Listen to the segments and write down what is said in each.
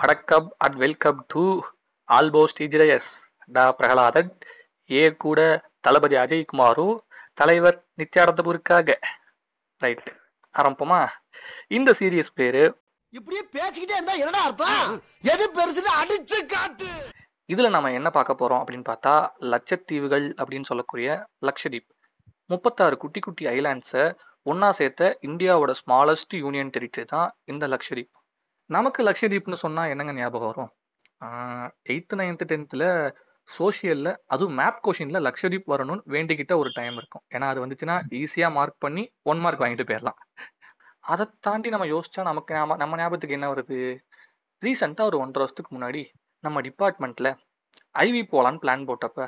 வணக்கம் and welcome to almost engineers நான் பிரகலாதன். ஏ கூட தளபதி அஜய்குமாரும் தலைவர் நித்யானந்தமும் இருக்காங்க ரைட் ஆரம்பமா? இந்த சீரியஸ் பேரு. இப்படியே பேசிக்கிட்டே இருந்தா என்னடா அர்த்தம்? எது பெருசுன்னு அடிச்சு காட்டு. இதுல நம்ம என்ன பார்க்க போறோம் அப்படின்னு பார்த்தா லட்சத்தீவுகள் அப்படின்னு சொல்லக்கூடிய லக்ஷதீப். முப்பத்தாறு குட்டி குட்டி ஐலாண்ட்ஸை ஒன்னா சேர்த்த இந்தியாவோட ஸ்மாலஸ்ட் யூனியன் டெரிட்டரி தான் இந்த லக்ஷதீப். நமக்கு லக்ஷதீப்னு சொன்னா என்னங்க ஞாபகம் வரும்? எயித்து நைன்த்து டென்த்தில் சோஷியலில் அதுவும் மேப் கொஷினில் லக்ஷதீப் வரணும்னு வேண்டிக்கிட்ட ஒரு டைம் இருக்கும். ஏன்னா அது வந்துச்சுன்னா ஈஸியாக மார்க் பண்ணி ஒன் மார்க் வாங்கிட்டு போயிடலாம் அதை தாண்டி நம்ம யோசிச்சா நமக்கு நம்ம ஞாபகத்துக்கு என்ன வருது? ரீசெண்டாக ஒரு ஒன்றரை வருஷத்துக்கு முன்னாடி நம்ம டிபார்ட்மெண்ட்டில் ஐவி போகலான்னு பிளான் போட்டப்ப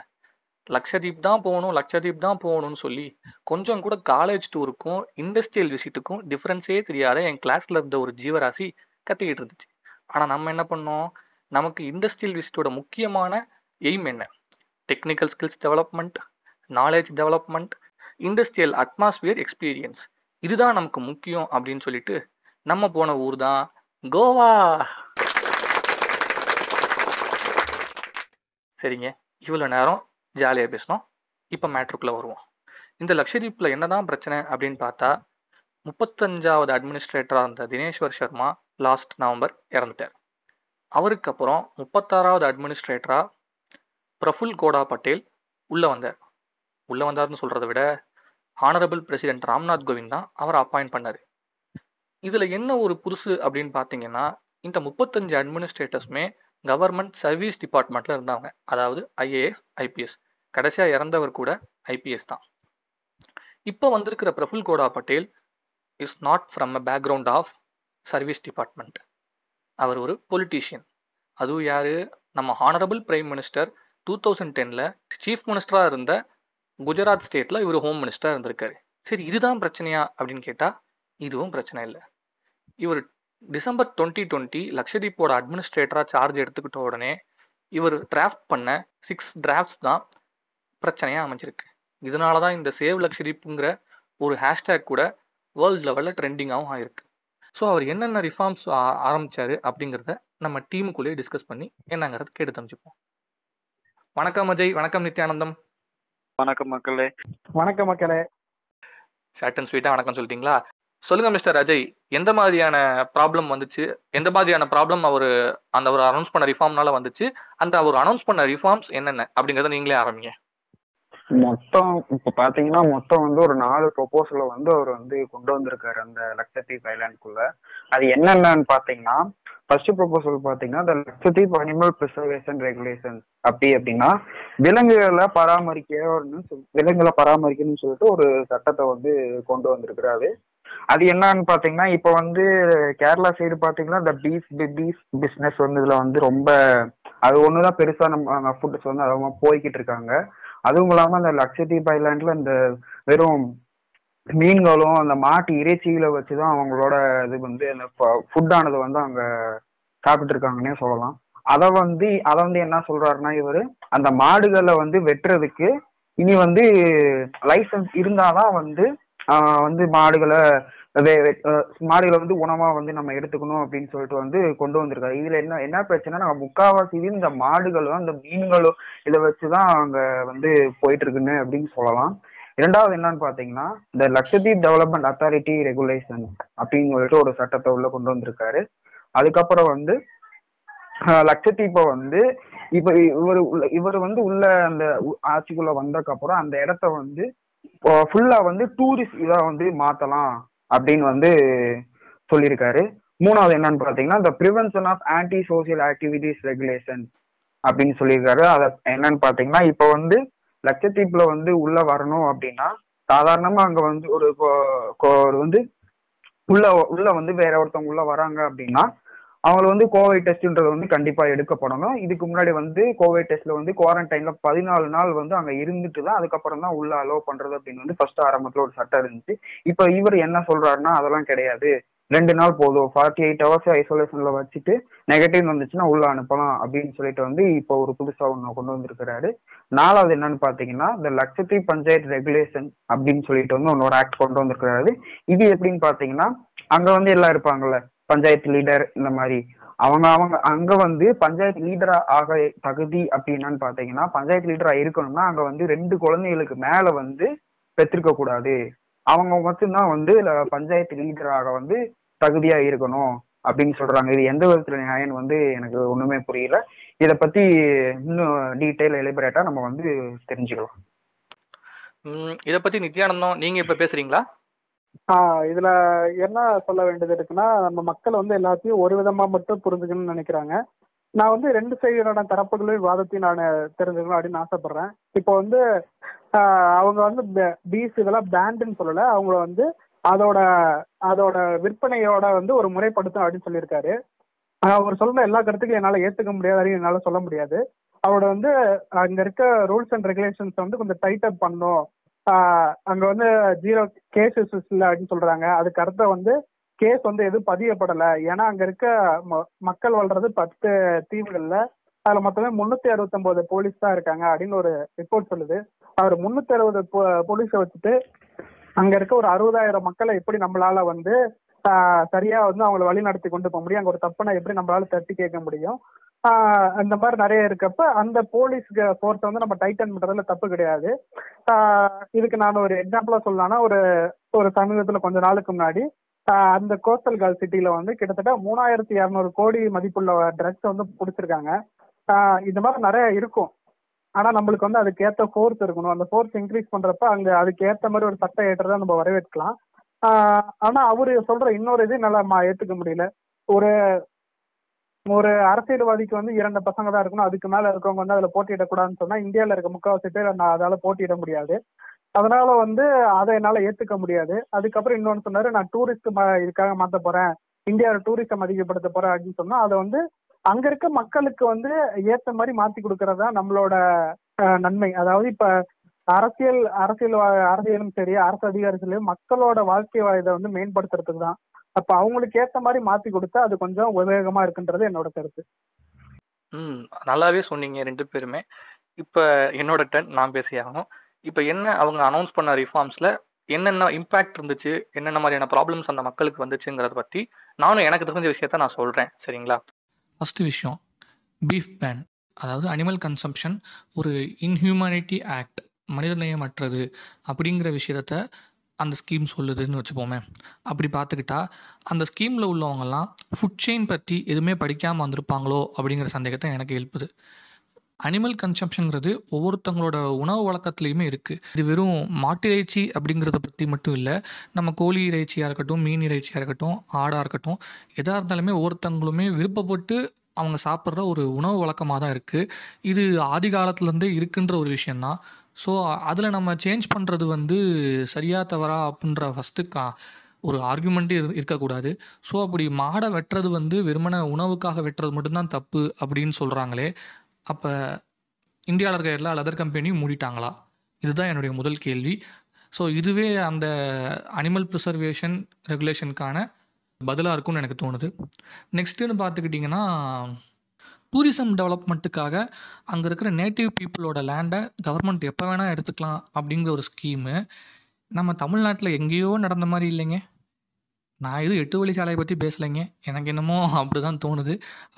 லக்ஷதீப் தான் போகணும் லக்ஷதீப் தான் போகணும்னு சொல்லி கொஞ்சம் கூட காலேஜ் டூருக்கும் இண்டஸ்ட்ரியல் விசிட்டுக்கும் டிஃப்ரென்ஸே தெரியாத என் கிளாஸில் இருந்த ஒரு ஜீவராசி கத்திக்கிட்டு இருந்துச்சு. ஆனால் நம்ம என்ன பண்ணோம்? நமக்கு இண்டஸ்ட்ரியல் விசிட்டோட முக்கியமான எய்ம் என்ன? Technical skills development knowledge development industrial atmosphere experience இதுதான் நமக்கு முக்கியம் அப்படின்னு சொல்லிட்டு நம்ம போன ஊர் தான் கோவா. சரிங்க. இவ்வளோ நேரம் ஜாலியாக பேசணும் இப்போ மேட்ருக்குள்ளே வருவோம். இந்த லக்ஷதீப்பில் என்னதான் பிரச்சனை அப்படின்னு பார்த்தா முப்பத்தஞ்சாவது அட்மினிஸ்ட்ரேட்டராக இருந்த தினேஸ்வர் சர்மா லாஸ்ட் நவம்பர் இறந்துட்டார். அவருக்கு அப்புறம் முப்பத்தாறாவது அட்மினிஸ்ட்ரேட்டராக பிரஃபுல் கோடா பட்டேல் உள்ளே வந்தார். உள்ளே வந்தார்னு சொல்கிறத விட ஆனரபிள் பிரசிடென்ட் ராம்நாத் கோவிந்த் தான் அவரை அப்பாயிண்ட் பண்ணார். இதில் என்ன ஒரு புதுசு அப்படின்னு பார்த்தீங்கன்னா இந்த முப்பத்தஞ்சு அட்மினிஸ்ட்ரேட்டர்ஸுமே கவர்மெண்ட் சர்வீஸ் டிபார்ட்மெண்ட்டில் இருந்தவங்க அதாவது ஐஏஎஸ் ஐபிஎஸ் கடைசியாக இறந்தவர் கூட ஐபிஎஸ் தான். இப்போ வந்திருக்கிற Praful Khoda Patel is not from a background of service department. அவர் ஒரு பொலிட்டீஷியன் அதுவும் யார்? நம்ம honourable prime minister two thousand டெனில் சீஃப் மினிஸ்டராக இருந்த குஜராத் ஸ்டேட்டில் இவர் ஹோம் மினிஸ்டராக இருந்திருக்காரு. சரி இதுதான் பிரச்சனையா அப்படின்னு கேட்டால் இதுவும் பிரச்சனை இல்லை. இவர் டிசம்பர் டுவெண்ட்டி டுவெண்ட்டி லக்ஷதீப்போட அட்மினிஸ்ட்ரேட்டராக சார்ஜ் எடுத்துக்கிட்ட உடனே இவர் டிராஃப்ட் பண்ண சிக்ஸ் டிராஃப்ட்ஸ் தான் பிரச்சனையாக அமைஞ்சிருக்கு. இதனால தான் இந்த சேவ் லக்ஷதீப்புங்கிற ஒரு ஹேஷ்டேக் கூட வேர்ல்டு லெவலில் ட்ரெண்டிங்காகவும் ஆயிருக்கு. ஸோ அவர் என்னென்ன ரிஃபார்ம்ஸ் ஆரம்பிச்சாரு அப்படிங்கிறத நம்ம டீமுக்குள்ளேயே டிஸ்கஸ் பண்ணி என்னங்கிறத கேட்டு தெரிஞ்சுப்போம். வணக்கம் அஜய். வணக்கம் நித்யானந்தம். வணக்கம் மக்களே. வணக்கம் மக்களே. ஷார்ட் அண்ட் ஸ்வீட்டாக வணக்கம் சொல்லிட்டீங்களா? சொல்லுங்க மிஸ்டர் அஜய். எந்த மாதிரியான ப்ராப்ளம் வந்துச்சு? எந்த மாதிரியான ப்ராப்ளம் அவர் அந்த ஒரு அனௌன்ஸ் பண்ண ரிஃபார்ம்னால வந்துச்சு? அந்த அவர் அனௌன்ஸ் பண்ண ரிஃபார்ம்ஸ் என்னென்ன அப்படிங்கிறத நீங்களே ஆரம்பிங்க. மொத்தம் இப்ப பாத்தீங்கன்னா மொத்தம் வந்து ஒரு நாலு ப்ரொபோசல வந்து அவர் வந்து கொண்டு வந்திருக்காரு அந்த லட்சத்தீப் ஐலாண்டுக்குள்ள அது என்னென்னன்னு பாத்தீங்கன்னா ஃபர்ஸ்ட் ப்ரொபோசல் பாத்தீங்கன்னா இந்த லட்சத்தீப் அனிமல் ப்ரிசர்வேஷன் ரெகுலேஷன் அப்படி அப்படின்னா விலங்குகளை பராமரிக்கணும்னு விலங்குகளை பராமரிக்கணும்னு சொல்லிட்டு ஒரு சட்டத்தை வந்து கொண்டு வந்திருக்கிறாரு. அது என்னன்னு பாத்தீங்கன்னா இப்ப வந்து கேரளா சைடு பாத்தீங்கன்னா இந்த பீஃப் பீஃப் பிசினஸ் வந்து இதுல வந்து ரொம்ப அது ஒண்ணுதான் பெருசா நம்ம ஃபுட்ஸ் வந்து அதிகமா போய்கிட்டு இருக்காங்க. அதுவும் இல்லாம அந்த லட்சத்தீப் ஐலாண்ட்ல இந்த வெறும் மீன்களும் அந்த மாட்டு இறைச்சிகளை வச்சுதான் அவங்களோட இது வந்து அந்த ஃபுட்டானது வந்து அவங்க சாப்பிட்டு இருக்காங்கன்னே சொல்லலாம். அதை வந்து அதை வந்து என்ன சொல்றாருன்னா இவரு அந்த மாடுகளை வந்து வெட்டுறதுக்கு இனி வந்து லைசன்ஸ் இருந்தாதான் வந்து வந்து மாடுகளை மாடுகளை வந்து உணவா வந்து நம்ம எடுத்துக்கணும் அப்படின்னு சொல்லிட்டு வந்து கொண்டு வந்திருக்காரு. இதுல என்ன என்ன பிரச்சனை நம்ம முக்காவாசி இந்த மாடுகளும் அந்த மீன்களும் இதை வச்சுதான் அங்க வந்து போயிட்டு இருக்குன்னு அப்படின்னு சொல்லலாம். இரண்டாவது என்னன்னு பாத்தீங்கன்னா இந்த லட்சத்தீப் டெவலப்மெண்ட் அத்தாரிட்டி ரெகுலேஷன் அப்படின்னு சொல்லிட்டு ஒரு சட்டத்தை உள்ள கொண்டு வந்திருக்காரு. அதுக்கப்புறம் வந்து ஆஹ் லட்சத்தீப்பை வந்து இப்ப இவர் இவர் வந்து உள்ள அந்த ஆட்சிக்குள்ள வந்ததுக்கு அப்புறம் அந்த இடத்த வந்து ஃபுல்லா வந்து டூரிஸ்ட் இதா வந்து மாத்தலாம். அப்படின்னு வந்து சொல்லியிருக்காரு. மூணாவது என்னன்னு பாத்தீங்கன்னா the prevention of anti social activities regulation அப்படின்னு சொல்லியிருக்காரு. அத என்னன்னு பாத்தீங்கன்னா இப்ப வந்து லட்சத்தீப்ல வந்து உள்ள வரணும் அப்படின்னா சாதாரணமா அங்க வந்து ஒரு கோ- கோ- ஒரு வந்து உள்ள உள்ள வந்து வேற ஒருத்தவங்க உள்ள வராங்க அப்படின்னா அவங்கள வந்து கோவிட் டெஸ்ட்ன்றது வந்து கண்டிப்பா எடுக்கப்படணும். இதுக்கு முன்னாடி வந்து கோவிட் டெஸ்ட்ல வந்து குவாரண்டைன்ல பதினாலு நாள் வந்து அங்க இருந்துட்டு தான் அதுக்கப்புறம் தான் உள்ள அலோவ் பண்றது அப்படின்னு வந்து ஃபர்ஸ்ட் ஆரம்பத்துல ஒரு சட்டம் இருந்துச்சு. இப்ப இவர் என்ன சொல்றாருன்னா அதெல்லாம் கிடையாது. ரெண்டு நாள் போதும். ஃபார்ட்டி எயிட் ஹவர்ஸ் ஐசோலேஷன்ல வச்சுட்டு நெகட்டிவ் வந்துச்சுன்னா உள்ள அனுப்பலாம் அப்படின்னு சொல்லிட்டு வந்து இப்போ ஒரு புதுசா ஒன்று கொண்டு வந்திருக்கிறாரு. நாலாவது என்னன்னு பாத்தீங்கன்னா இந்த லட்சத்தீப் பஞ்சாயத்து ரெகுலேஷன் அப்படின்னு சொல்லிட்டு வந்து ஒன்னொரு ஆக்ட் கொண்டு வந்திருக்கிறாரு. இது எப்படின்னு பாத்தீங்கன்னா அங்க வந்து எல்லாம் இருப்பாங்கல்ல பஞ்சாயத்து லீடர் இந்த மாதிரி. அவங்க அவங்க அங்க வந்து பஞ்சாயத்து லீடரா ஆக தகுதி அப்படின்னான்னு பாத்தீங்கன்னா பஞ்சாயத்து லீடரா இருக்கணும்னா அங்க வந்து ரெண்டு குழந்தைகளுக்கு மேல வந்து பெற்றிருக்க கூடாது. அவங்க மட்டும்தான் வந்து பஞ்சாயத்து லீடராக வந்து தகுதியா இருக்கணும் அப்படின்னு சொல்றாங்க. இது எந்த விதத்துல நியாயம் வந்து எனக்கு ஒண்ணுமே புரியல. இத பத்தி இன்னும் டீட்டெயில் எலிபரேட்டா நம்ம வந்து தெரிஞ்சுக்கலாம். இத இதை பத்தி நித்யானந்தம் நீங்க இப்ப பேசுறீங்களா? இதுல என்ன சொல்ல வேண்டியது இருக்குன்னா நம்ம மக்கள் வந்து எல்லாத்தையும் ஒரு விதமா மட்டும் புரிஞ்சுக்கணும்னு நினைக்கிறாங்க. நான் வந்து ரெண்டு சைடோட தரப்புகளையும் வாதத்தையும் நான் தெரிஞ்சுக்கணும் அப்படின்னு ஆசைப்படுறேன். இப்போ வந்து ஆஹ் அவங்க வந்து பீஸ் இதெல்லாம் பேண்டுன்னு சொல்லல. அவங்கள வந்து அதோட அதோட விற்பனையோட வந்து ஒரு முறைப்படுத்தும் அப்படின்னு சொல்லியிருக்காரு. அவர் சொல்ற எல்லா கருத்துக்கும் என்னால ஏத்துக்க முடியாது அப்படின்னு என்னால சொல்ல முடியாது. அவரோட வந்து அங்க இருக்க ரூல்ஸ் அண்ட் ரெகுலேஷன்ஸ் வந்து கொஞ்சம் டைட் அப் பண்ணும் அங்க வந்து ஜீரோ கேசஸ் இல்ல அப்படின்னு சொல்றாங்க. அதுக்கு அர்த்தம் வந்து கேஸ் வந்து எதுவும் பதியப்படல. ஏன்னா அங்க இருக்க ம- மக்கள் வாழ்றது பத்து தீவுகள்ல அதுல மொத்தமே முன்னூத்தி அறுபத்தி ஒன்பது போலீஸ் தான் இருக்காங்க அப்படின்னு ஒரு ரிப்போர்ட் சொல்லுது. அவர் முன்னூத்தி அறுபது போலீஸை வச்சுட்டு அங்க இருக்க ஒரு அறுபதாயிரம் மக்களை எப்படி நம்மளால வந்து ஆஹ் சரியா வந்து அவங்கள வழி நடத்தி கொண்டு போக முடியும்? அங்க ஒரு தப்புனா எப்படி நம்மளால தட்டி கேட்க முடியும்? அந்த மாதிரி நிறைய இருக்கப்ப அந்த போலீஸ் ஃபோர்ஸ் வந்து நம்ம டைட்டன் பண்றதுல தப்பு கிடையாது. இதுக்கு நான் ஒரு எக்ஸாம்பிளா சொல்லலாம்னா ஒரு ஒரு சமீபத்துல கொஞ்ச நாளுக்கு முன்னாடி அந்த கோஸ்டல் கால் சிட்டில வந்து கிட்டத்தட்ட மூணாயிரத்தி இரநூறு கோடி மதிப்புள்ள ட்ரக்ஸ் வந்து பிடிச்சிருக்காங்க. ஆஹ் இந்த மாதிரி நிறைய இருக்கும். ஆனா நம்மளுக்கு வந்து அதுக்கு ஏத்த ஃபோர்ஸ் இருக்கணும். அந்த ஃபோர்ஸ் இன்க்ரீஸ் பண்றப்ப அங்க அதுக்கு ஏத்த மாதிரி ஒரு சட்டம் ஏற்றதை நம்ம வரவேற்கலாம். ஆஹ் ஆனா அவரு சொல்ற இன்னொரு இது என்னால ஏத்துக்க முடியல. ஒரு ஒரு அரசியல்வாதிக்கு வந்து இரண்டு பசங்க தான் இருக்கணும். அதுக்கு மேல இருக்கவங்க வந்து அதுல போட்டியிடக்கூடாதுன்னு சொன்னா இந்தியால இருக்க முக்காவாசி பேர் நான் அதால போட்டியிட முடியாது. அதனால வந்து அதை என்னால ஏத்துக்க முடியாது. அதுக்கப்புறம் இன்னொன்னு சொன்னாரு நான் டூரிஸ்ட் இதுக்காக மாத்த போறேன். இந்தியாவோட டூரிஸ்டம் அதிகப்படுத்த போறேன். அப்படின்னு சொன்னா அதை வந்து அங்க இருக்க மக்களுக்கு வந்து ஏத்த மாதிரி மாத்தி கொடுக்கறதா நம்மளோட அஹ், நன்மை. அதாவது இப்ப அரசியல் அரசியல் அரசியலும் சரி அரசு அதிகாரிகளும் மக்களோட வாழ்க்கை இதை வந்து மேம்படுத்துறதுக்கு தான். அப்ப அவங்களுக்கு ஏத்த மாதிரி மாத்தி கொடுத்தா அது கொஞ்சம் உபயோகமா இருக்குன்றது என்னோட கருத்து. ம் நல்லாவே சொன்னீங்க ரெண்டு பேருமே. இப்போ என்னோட டர்ன் நான் பேசியாகணும் இப்போ என்ன அவங்க அனௌன்ஸ் பண்ண ரிஃபார்ம்ஸ்ல என்னென்ன இம்பாக்ட் இருந்துச்சு என்னென்ன மாதிரியான ப்ராப்ளம்ஸ் அந்த மக்களுக்கு வந்துச்சுங்கிறத பற்றி நானும் எனக்கு தெரிஞ்ச விஷயத்த நான் சொல்கிறேன் சரிங்களா? ஃபஸ்ட்டு விஷயம் பீஃப் பேன் அதாவது அனிமல் கன்சம்ஷன் ஒரு இன்ஹியூமனிட்டி ஆக்ட் மனிதநேயமற்றது அப்படிங்கிற விஷயத்த அந்த ஸ்கீம் சொல்லுதுன்னு வச்சுப்போமே அப்படி பார்த்துக்கிட்டா அந்த ஸ்கீமில் உள்ளவங்கெல்லாம் ஃபுட் செயின் பற்றி எதுவுமே படிக்காமல் வந்திருப்பாங்களோ அப்படிங்கிற சந்தேகத்தை எனக்கு எழுப்புது. அனிமல் கன்சம்ஷனுங்கிறது ஒவ்வொருத்தவங்களோட உணவு வழக்கத்துலேயுமே இருக்குது இது வெறும் மாட்டு இறைச்சி அப்படிங்கிறத பற்றி மட்டும் இல்லை நம்ம கோழி இறைச்சியாக இருக்கட்டும் மீன் இறைச்சியாக இருக்கட்டும் ஆடாக இருக்கட்டும் எதாக இருந்தாலுமே ஒவ்வொருத்தவங்களுமே விருப்பப்பட்டு அவங்க சாப்பிட்ற ஒரு உணவு வழக்கமாக தான் இருக்குது இது ஆதி காலத்துலேருந்தே இருக்குன்ற ஒரு விஷயந்தான் ஸோ அதில் நம்ம சேஞ்ச் பண்ணுறது வந்து சரியாக தவறா அப்படின்ற ஃபஸ்ட்டு கா ஒரு ஆர்குமெண்ட்டே இரு இருக்கக்கூடாது. ஸோ அப்படி மாடை வெட்டுறது வந்து வெறுமனை உணவுக்காக வெட்டுறது மட்டும்தான் தப்பு அப்படின்னு சொல்கிறாங்களே அப்போ இந்தியாவில் இருக்க எல்லா லெதர் கம்பெனியும் மூடிட்டாங்களா? இதுதான் என்னுடைய முதல் கேள்வி. ஸோ இதுவே அந்த அனிமல் ப்ரிசர்வேஷன் ரெகுலேஷனுக்கான பதிலாக இருக்கும்னு எனக்கு தோணுது. நெக்ஸ்ட்டுன்னு பார்த்துக்கிட்டிங்கன்னா டூரிசம் டெவலப்மெண்ட்டுக்காக அங்கே இருக்கிற நேட்டிவ் பீப்புளோட லேண்டை கவர்மெண்ட் எப்போ வேணால் எடுத்துக்கலாம் அப்படிங்கிற ஒரு ஸ்கீமு நம்ம தமிழ்நாட்டில் எங்கேயோ நடந்த மாதிரி இல்லைங்க. நான் எதுவும் எட்டு வழி சாலையை பற்றி பேசலைங்க. எனக்கு என்னமோ அப்படி தான் தோணுது.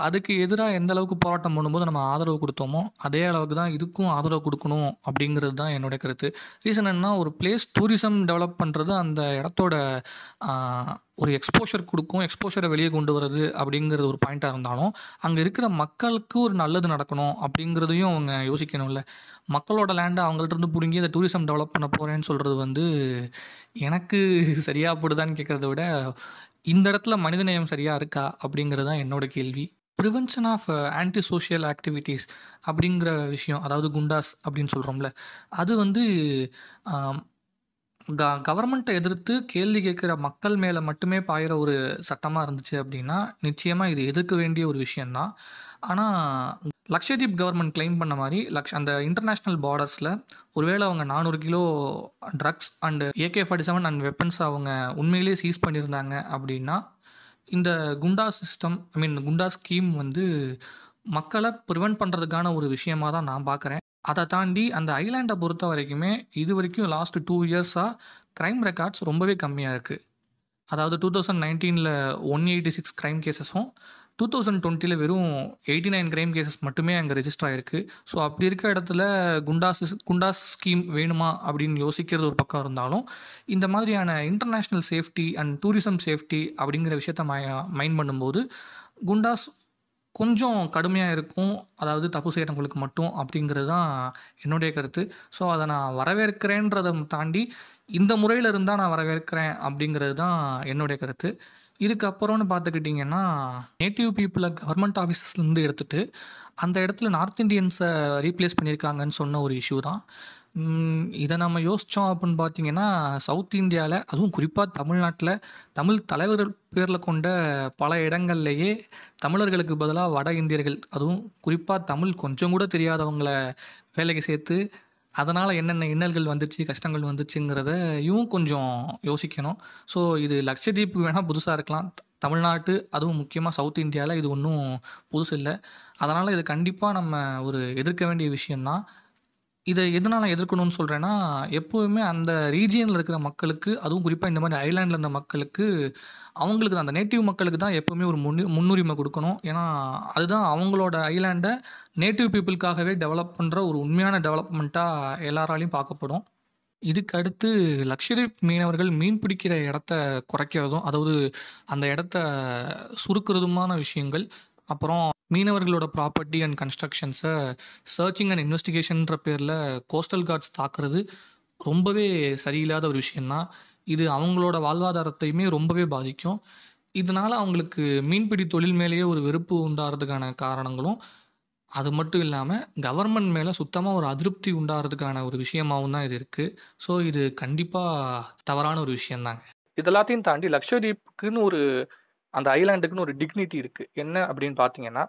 அதுக்கு எதிராக எந்த அளவுக்கு போராட்டம் பண்ணும்போது நம்ம ஆதரவு கொடுத்தோமோ அதே அளவுக்கு தான் இதுக்கும் ஆதரவு கொடுக்கணும் அப்படிங்கிறது தான் என்னோட கருத்து. ரீசன் என்ன ஒரு பிளேஸ் டூரிசம் டெவலப் பண்ணுறது அந்த இடத்தோட ஒரு எக்ஸ்போஷர் கொடுக்கும் எக்ஸ்போஷரை வெளியே கொண்டு வர்றது அப்படிங்கிறது ஒரு பாயிண்ட்டாக இருந்தாலும் அங்கே இருக்கிற மக்களுக்கு ஒரு நல்லது நடக்கணும் அப்படிங்கிறதையும் அவங்க யோசிக்கணும்ல. மக்களோட லேண்டை அவங்கள்ட்ட இருந்து பிடுங்கி அந்த டூரிசம் டெவலப் பண்ண போகிறேன்னு சொல்கிறது வந்து எனக்கு சரியாக போடுதான்னு கேட்குறத விட இந்த இடத்துல மனிதநேயம் சரியாக இருக்கா அப்படிங்கிறது தான் என்னோட கேள்வி. Prevention of anti social activities அப்படிங்கிற விஷயம் அதாவது குண்டாஸ் அப்படின்னு சொல்கிறோம்ல அது வந்து க கவர்மெண்ட்டை எதிர்த்து கேள்வி கேட்குற மக்கள் மேலே மட்டுமே பாயிற ஒரு சட்டமாக இருந்துச்சு அப்படின்னா நிச்சயமாக இது எதிர்க்க வேண்டிய ஒரு விஷயந்தான் ஆனால் லக்ஷதீப் கவர்மெண்ட் கிளைம் பண்ண மாதிரி லக்ஷ் அந்த இன்டர்நேஷ்னல் பார்டர்ஸில் ஒருவேளை அவங்க நானூறு kilo drugs and AK forty seven and weapons அவங்க உண்மையிலேயே சீஸ் பண்ணியிருந்தாங்க அப்படின்னா இந்த குண்டா சிஸ்டம் ஐ மீன் குண்டா ஸ்கீம் வந்து மக்களை ப்ரிவெண்ட் பண்ணுறதுக்கான ஒரு விஷயமாக தான் நான் பார்க்குறேன் அதை தாண்டி அந்த ஐலாண்டை பொறுத்த வரைக்குமே இது வரைக்கும் லாஸ்ட் டூ இயர்ஸாக க்ரைம் ரெக்கார்ட்ஸ் ரொம்பவே கம்மியாக இருக்குது அதாவது டூ தௌசண்ட் நைன்டீனில் ஒன் எயிட்டி சிக்ஸ் க்ரைம் கேசஸும் டூ தௌசண்ட் டுவெண்ட்டியில் வெறும் எயிட்டி நைன் கிரைம் கேசஸ் மட்டுமே அங்கே ரிஜிஸ்டர் ஆகிருக்கு ஸோ அப்படி இருக்க இடத்துல குண்டாஸ் குண்டாஸ் ஸ்கீம் வேணுமா அப்படின்னு யோசிக்கிறது ஒரு பக்கம் இருந்தாலும் இந்த மாதிரியான international safety and tourism safety அப்படிங்கிற விஷயத்த மைண்ட் பண்ணும்போது குண்டாஸ் கொஞ்சம் கடுமையாக இருக்கும். அதாவது தப்பு செய்கிறவங்களுக்கு மட்டும் அப்படிங்கிறது தான் என்னுடைய கருத்து. ஸோ அதை நான் வரவேற்கிறேன்றதை தாண்டி இந்த முறையில் இருந்தால் நான் வரவேற்கிறேன் அப்படிங்கிறது தான் என்னுடைய கருத்து. இதுக்கப்புறம்னு பார்த்துக்கிட்டிங்கன்னா நேட்டிவ் பீப்புளை கவர்மெண்ட் ஆஃபீஸஸ்லேருந்து எடுத்துகிட்டு அந்த இடத்துல நார்த் இந்தியன்ஸை ரீப்ளேஸ் பண்ணியிருக்காங்கன்னு சொன்ன ஒரு இஷ்யூ தான். இதை நம்ம யோசித்தோம் அப்படின்னு பார்த்தீங்கன்னா சவுத் இந்தியாவில் அதுவும் குறிப்பாக தமிழ்நாட்டில் தமிழ் தலைவர்கள் பேரில் கொண்ட பல இடங்கள்லேயே தமிழர்களுக்கு பதிலாக வட இந்தியர்கள் அதுவும் குறிப்பாக தமிழ் கொஞ்சம் கூட தெரியாதவங்கள வேலைக்கு சேர்த்து அதனால் என்னென்ன இன்னல்கள் வந்துச்சு கஷ்டங்கள் வந்துச்சுங்கிறதையும் கொஞ்சம் யோசிக்கணும். ஸோ இது லக்ஷதீப் வேணால் புதுசாக இருக்கலாம். த- தமிழ்நாட்டு அதுவும் முக்கியமாக சவுத் இந்தியாவில் இது ஒன்றும் புதுசு இல்லை அதனால் இது கண்டிப்பாக நம்ம ஒரு எதிர்க்க வேண்டிய விஷயந்தான் இதை எதனால் எதிர்க்கணும்னு சொல்கிறேன்னா எப்போவுமே அந்த ரீஜியனில் இருக்கிற மக்களுக்கு அதுவும் குறிப்பாக இந்த மாதிரி ஐலாண்டில் இருந்த மக்களுக்கு அவங்களுக்கு தான், அந்த நேட்டிவ் மக்களுக்கு தான் எப்போவுமே ஒரு முன்னு முன்னுரிமை கொடுக்கணும். ஏன்னா அதுதான் அவங்களோட ஐலாண்டை நேட்டிவ் பீப்புளுக்காகவே டெவலப் பண்ணுற ஒரு உண்மையான டெவலப்மெண்ட்டாக எல்லாராலையும் பார்க்கப்படும். இதுக்கு அடுத்து லக்ஷதீப் மீனவர்கள் மீன் பிடிக்கிற இடத்த குறைக்கிறதும் அதாவது அந்த இடத்த சுருக்கிறதுமான விஷயங்கள் அப்புறம் மீனவர்களோட ப்ராப்பர்ட்டி அண்ட் கன்ஸ்ட்ரக்ஷன்ஸை சர்ச்சிங் அண்ட் இன்வெஸ்டிகேஷன்ற பேரில் கோஸ்டல் கார்ட்ஸ் தாக்குறது ரொம்பவே சரியில்லாத ஒரு விஷயந்தான் இது அவங்களோட வாழ்வாதாரத்தையுமே ரொம்பவே பாதிக்கும். இதனால் அவங்களுக்கு மீன்பிடி தொழில் மேலேயே ஒரு வெறுப்பு உண்டாகிறதுக்கான காரணங்களும் அது மட்டும் இல்லாமல் கவர்மெண்ட் மேலே சுத்தமாக ஒரு அதிருப்தி உண்டாகிறதுக்கான ஒரு விஷயமாவும் தான் இது இருக்குது ஸோ இது கண்டிப்பாக தவறான ஒரு விஷயந்தாங்க இதெல்லாத்தையும் தாண்டி லக்ஷதீப்புக்குன்னு ஒரு அந்த ஐலாண்டுக்குன்னு ஒரு டிக்னிட்டி இருக்குது என்ன அப்படின்னு பார்த்தீங்கன்னா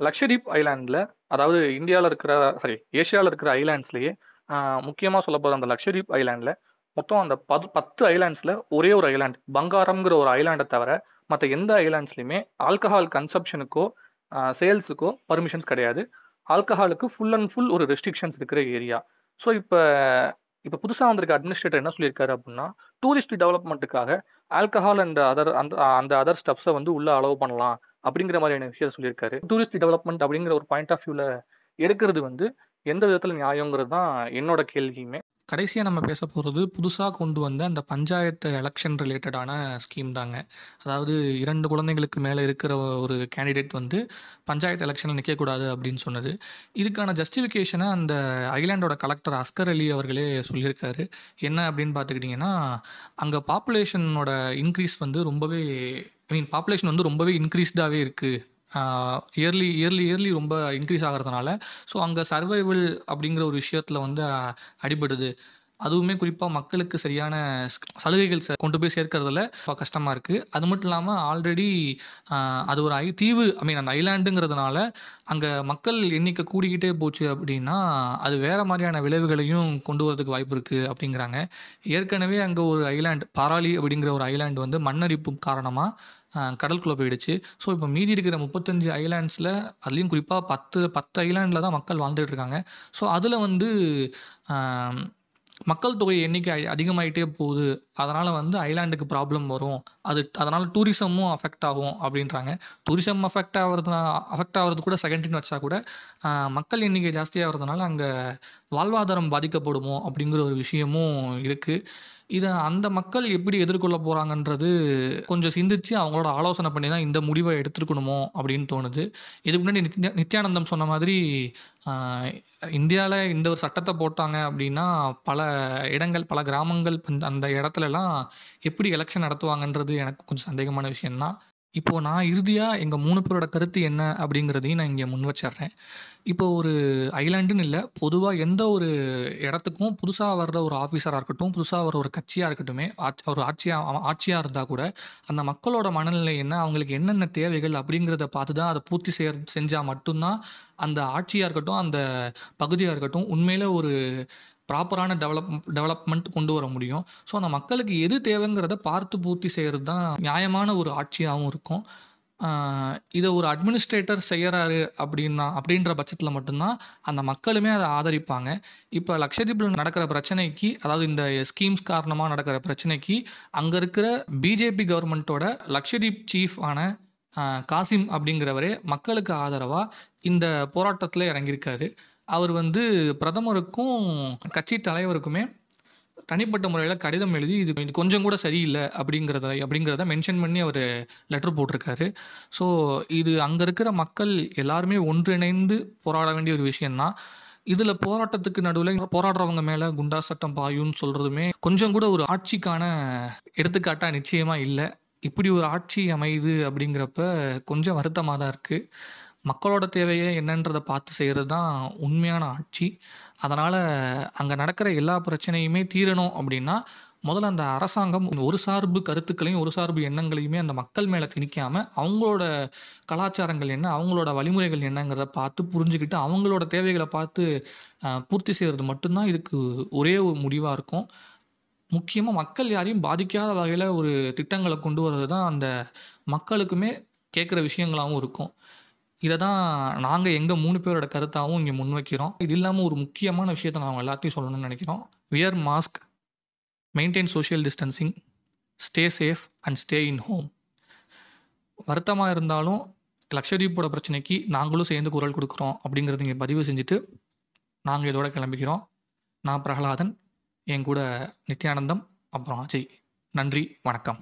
லக்ஷதீப் ஐலாண்டில் அதாவது இந்தியாவில் இருக்கிற சாரி ஏஷியாவில் இருக்கிற ஐலாண்ட்ஸ்லேயே முக்கியமாக சொல்ல போகிற அந்த லக்ஷதீப் ஐலாண்டில் மொத்தம் அந்த பது பத்து ஐலாண்ட்ஸில் ஒரே ஒரு ஐலாண்ட் பங்காரம்ங்கிற ஒரு ஐலாண்டை தவிர மற்ற எந்த ஐலாண்ட்ஸ்லையுமே ஆல்கஹால் கன்சப்ஷனுக்கோ சேல்ஸுக்கோ பர்மிஷன்ஸ் கிடையாது. ஆல்கஹாலுக்கு ஃபுல் அண்ட் ஃபுல் ஒரு ரெஸ்ட்ரிக்ஷன்ஸ் இருக்கிற ஏரியா ஸோ இப்போ இப்போ புதுசாக வந்திருக்க அட்மினிஸ்ட்ரேட்டர் என்ன சொல்லியிருக்காரு அப்படின்னா டூரிஸ்ட் டெவலப்மெண்ட்டுக்காக ஆல்கஹால் அண்ட் அதர் அந்த அந்த அதர் ஸ்டப்ஸை வந்து உள்ள அலோவ் பண்ணலாம் அப்படிங்கிற மாதிரியான விஷயத்தை சொல்லியிருக்காரு. டூரிஸ்ட் டெவலப்மெண்ட் அப்படிங்கிற ஒரு பாயிண்ட் ஆஃப் வியூவில் எடுக்கிறது வந்து எந்த விதத்தில் நியாயங்கிறது தான் என்னோட கேள்வியுமே. கடைசியாக நம்ம பேச போகிறது புதுசாக கொண்டு வந்த அந்த பஞ்சாயத்து எலெக்ஷன் ரிலேட்டடான ஸ்கீம் தாங்க. அதாவது இரண்டு குழந்தைங்களுக்கு மேலே இருக்கிற ஒரு கேண்டிடேட் வந்து பஞ்சாயத்து எலெக்ஷனில் நிற்கக்கூடாது அப்படின்னு சொன்னது. இதுக்கான ஜஸ்டிஃபிகேஷனை அந்த ஐலாண்டோட கலெக்டர் அஸ்கர் அலி அவர்களே சொல்லியிருக்காரு. என்ன அப்படின்னு பார்த்துக்கிட்டிங்கன்னா அங்கே பாப்புலேஷனோட இன்க்ரீஸ் வந்து ரொம்பவே ஐ மீன் பாப்புலேஷன் வந்து ரொம்பவே இன்க்ரீஸ்டாகவே இருக்குது இயர்லி இயர்லி இயர்லி ரொம்ப இன்க்ரீஸ் ஆகிறதுனால ஸோ அங்கே சர்வைவல் அப்படிங்கிற ஒரு விஷயத்தில் வந்து அடிபடுது. அதுவுமே குறிப்பாக மக்களுக்கு சரியான சலுகைகள் கொண்டு போய் சேர்க்கறதுல கஷ்டமாக இருக்குது அது மட்டும் இல்லாமல் ஆல்ரெடி அது ஒரு ஐ தீவு ஐ மீன் அந்த ஐலாண்டுங்கிறதுனால அங்கே மக்கள் எண்ணிக்கை கூடிக்கிட்டே போச்சு அப்படின்னா அது வேறு மாதிரியான விளைவுகளையும் கொண்டு வரதுக்கு வாய்ப்பு இருக்குது அப்படிங்கிறாங்க. ஏற்கனவே அங்கே ஒரு ஐலாண்ட் பாராளி அப்படிங்கிற ஒரு ஐலாண்டு வந்து மண்ணரிப்பு காரணமாக கடலுக்குள்ளே போயிடுச்சு. ஸோ இப்போ மீதி இருக்கிற முப்பத்தஞ்சு ஐலாண்ட்ஸில் அதுலேயும் குறிப்பாக பத்து பத்து ஐலாண்டில் தான் மக்கள் வாழ்ந்துட்டு இருக்காங்க. ஸோ அதில் வந்து மக்கள் தொகை எண்ணிக்கை அதிகமாகிட்டே அதிகமாயிட்டே போகுது. அதனால் வந்து ஐலாண்டுக்கு ப்ராப்ளம் வரும். அது அதனால் டூரிசமும் அஃபெக்ட் ஆகும் அப்படின்றாங்க. டூரிசம் அஃபெக்ட் ஆகிறதுனா அஃபெக்ட் ஆகிறது கூட செகண்டரின்னு வச்சா கூட மக்கள் எண்ணிக்கை ஜாஸ்தியாகிறதுனால அங்கே வாழ்வாதாரம் பாதிக்கப்படுமோ அப்படிங்கிற ஒரு விஷயமும் இருக்குது இதை அந்த மக்கள் எப்படி எதிர்கொள்ள போகிறாங்கன்றது கொஞ்சம் சிந்திச்சு அவங்களோட ஆலோசனை பண்ணி தான் இந்த முடிவை எடுத்துருக்கணுமோ அப்படின்னு தோணுது. இதுக்கு முன்னாடி நித்யா நித்யானந்தம் சொன்ன மாதிரி இந்தியாவில் இந்த ஒரு சட்டத்தை போட்டாங்க அப்படின்னா பல இடங்கள் பல கிராமங்கள் அந்த- இடத்துலலாம் எப்படி எலெக்ஷன் நடத்துவாங்கன்றது எனக்கு கொஞ்சம் சந்தேகமான விஷயந்தான் இப்போது நான் இறுதியாக எங்கள் மூணு பேரோட கருத்து என்ன அப்படிங்கிறதையும் நான் இங்கே முன் வச்சிடுறேன். இப்போ ஒரு ஐலாண்டுன்னு இல்லை பொதுவாக எந்த ஒரு இடத்துக்கும் புதுசாக வர்ற ஒரு ஆஃபீஸராக இருக்கட்டும் புதுசாக வர ஒரு கட்சியாக இருக்கட்டுமே ஒரு ஆட்சியாக ஆட்சியாக இருந்தால் கூட அந்த மக்களோட மனநிலை என்ன அவங்களுக்கு என்னென்ன தேவைகள் அப்படிங்கிறத பார்த்து தான் அதை பூர்த்தி செய்ய செஞ்சால் மட்டும்தான் அந்த ஆட்சியாக இருக்கட்டும் அந்த பகுதியாக இருக்கட்டும் உண்மையில் ஒரு ப்ராப்பரான டெவலப் டெவலப்மெண்ட் கொண்டு வர முடியும். ஸோ அந்த மக்களுக்கு எது தேவைங்கிறத பார்த்து பூர்த்தி செய்கிறது தான் நியாயமான ஒரு ஆட்சியாகவும் இருக்கும். இதை ஒரு அட்மினிஸ்ட்ரேட்டர் செய்கிறாரு அப்படின்னா அப்படின்ற பட்சத்தில் மட்டும்தான் அந்த மக்களுமே அதை ஆதரிப்பாங்க. இப்போ லக்ஷதீப்பில் நடக்கிற பிரச்சனைக்கு அதாவது இந்த ஸ்கீம்ஸ் காரணமாக நடக்கிற பிரச்சனைக்கு அங்கே இருக்கிற பிஜேபி கவர்மெண்ட்டோட லக்ஷதீப் சீஃப் ஆன காசிம் அப்படிங்கிறவரே மக்களுக்கு ஆதரவாக இந்த போராட்டத்தில் இறங்கியிருக்காரு. அவர் வந்து பிரதமருக்கும் கட்சி தலைவருக்குமே தனிப்பட்ட முறையில் கடிதம் எழுதி இது இது கொஞ்சம் கூட சரியில்லை அப்படிங்கிறத அப்படிங்கிறத மென்ஷன் பண்ணி அவர் லெட்டர் போட்டிருக்காரு. ஸோ இது அங்கே இருக்கிற மக்கள் எல்லாருமே ஒன்றிணைந்து போராட வேண்டிய ஒரு விஷயந்தான் இதில் போராட்டத்துக்கு நடுவில் போராடுறவங்க மேலே குண்டா சட்டம் பாயும்னு சொல்கிறதுமே கொஞ்சம் கூட ஒரு ஆட்சிக்கான எடுத்துக்காட்டாக நிச்சயமாக இல்லை. இப்படி ஒரு ஆட்சி அமையுது அப்படிங்கிறப்ப கொஞ்சம் வருத்தமாக தான் இருக்குது மக்களோட தேவையை என்னன்றதை பார்த்து செய்கிறது தான் உண்மையான ஆட்சி. அதனால் அங்கே நடக்கிற எல்லா பிரச்சனையுமே தீரணும் அப்படின்னா முதல்ல அந்த அரசாங்கம் ஒரு சார்பு கருத்துக்களையும் ஒரு சார்பு எண்ணங்களையுமே அந்த மக்கள் மேலே திணிக்காமல் அவங்களோட கலாச்சாரங்கள் என்ன அவங்களோட வழிமுறைகள் என்னங்கிறத பார்த்து புரிஞ்சுக்கிட்டு அவங்களோட தேவைகளை பார்த்து பூர்த்தி செய்கிறது மட்டும்தான் இதுக்கு ஒரே ஒரு முடிவாக இருக்கும். முக்கியமாக மக்கள் யாரையும் பாதிக்காத வகையில் ஒரு திட்டங்களை கொண்டு வர்றது தான் அந்த மக்களுக்குமே கேட்குற விஷயங்களாகவும் இருக்கும். இதை தான் நாங்கள் எங்கள் மூணு பேரோட கருத்தாகவும் இங்கே முன்வைக்கிறோம். இது இல்லாமல் ஒரு முக்கியமான விஷயத்தை நாங்கள் எல்லாத்தையும் சொல்லணும்னு நினைக்கிறோம். Wear mask maintain social distancing stay safe and stay in home வருத்தமாக இருந்தாலும் லக்ஷதீப்போட பிரச்சனைக்கு நாங்களும் சேர்ந்து குரல் கொடுக்குறோம் அப்படிங்கிறத இங்கே பதிவு செஞ்சுட்டு நாங்கள் இதோட கிளம்பிக்கிறோம். நான் பிரகலாதன் என் கூட நித்யானந்தம் அப்புறம் அஜய். நன்றி வணக்கம்.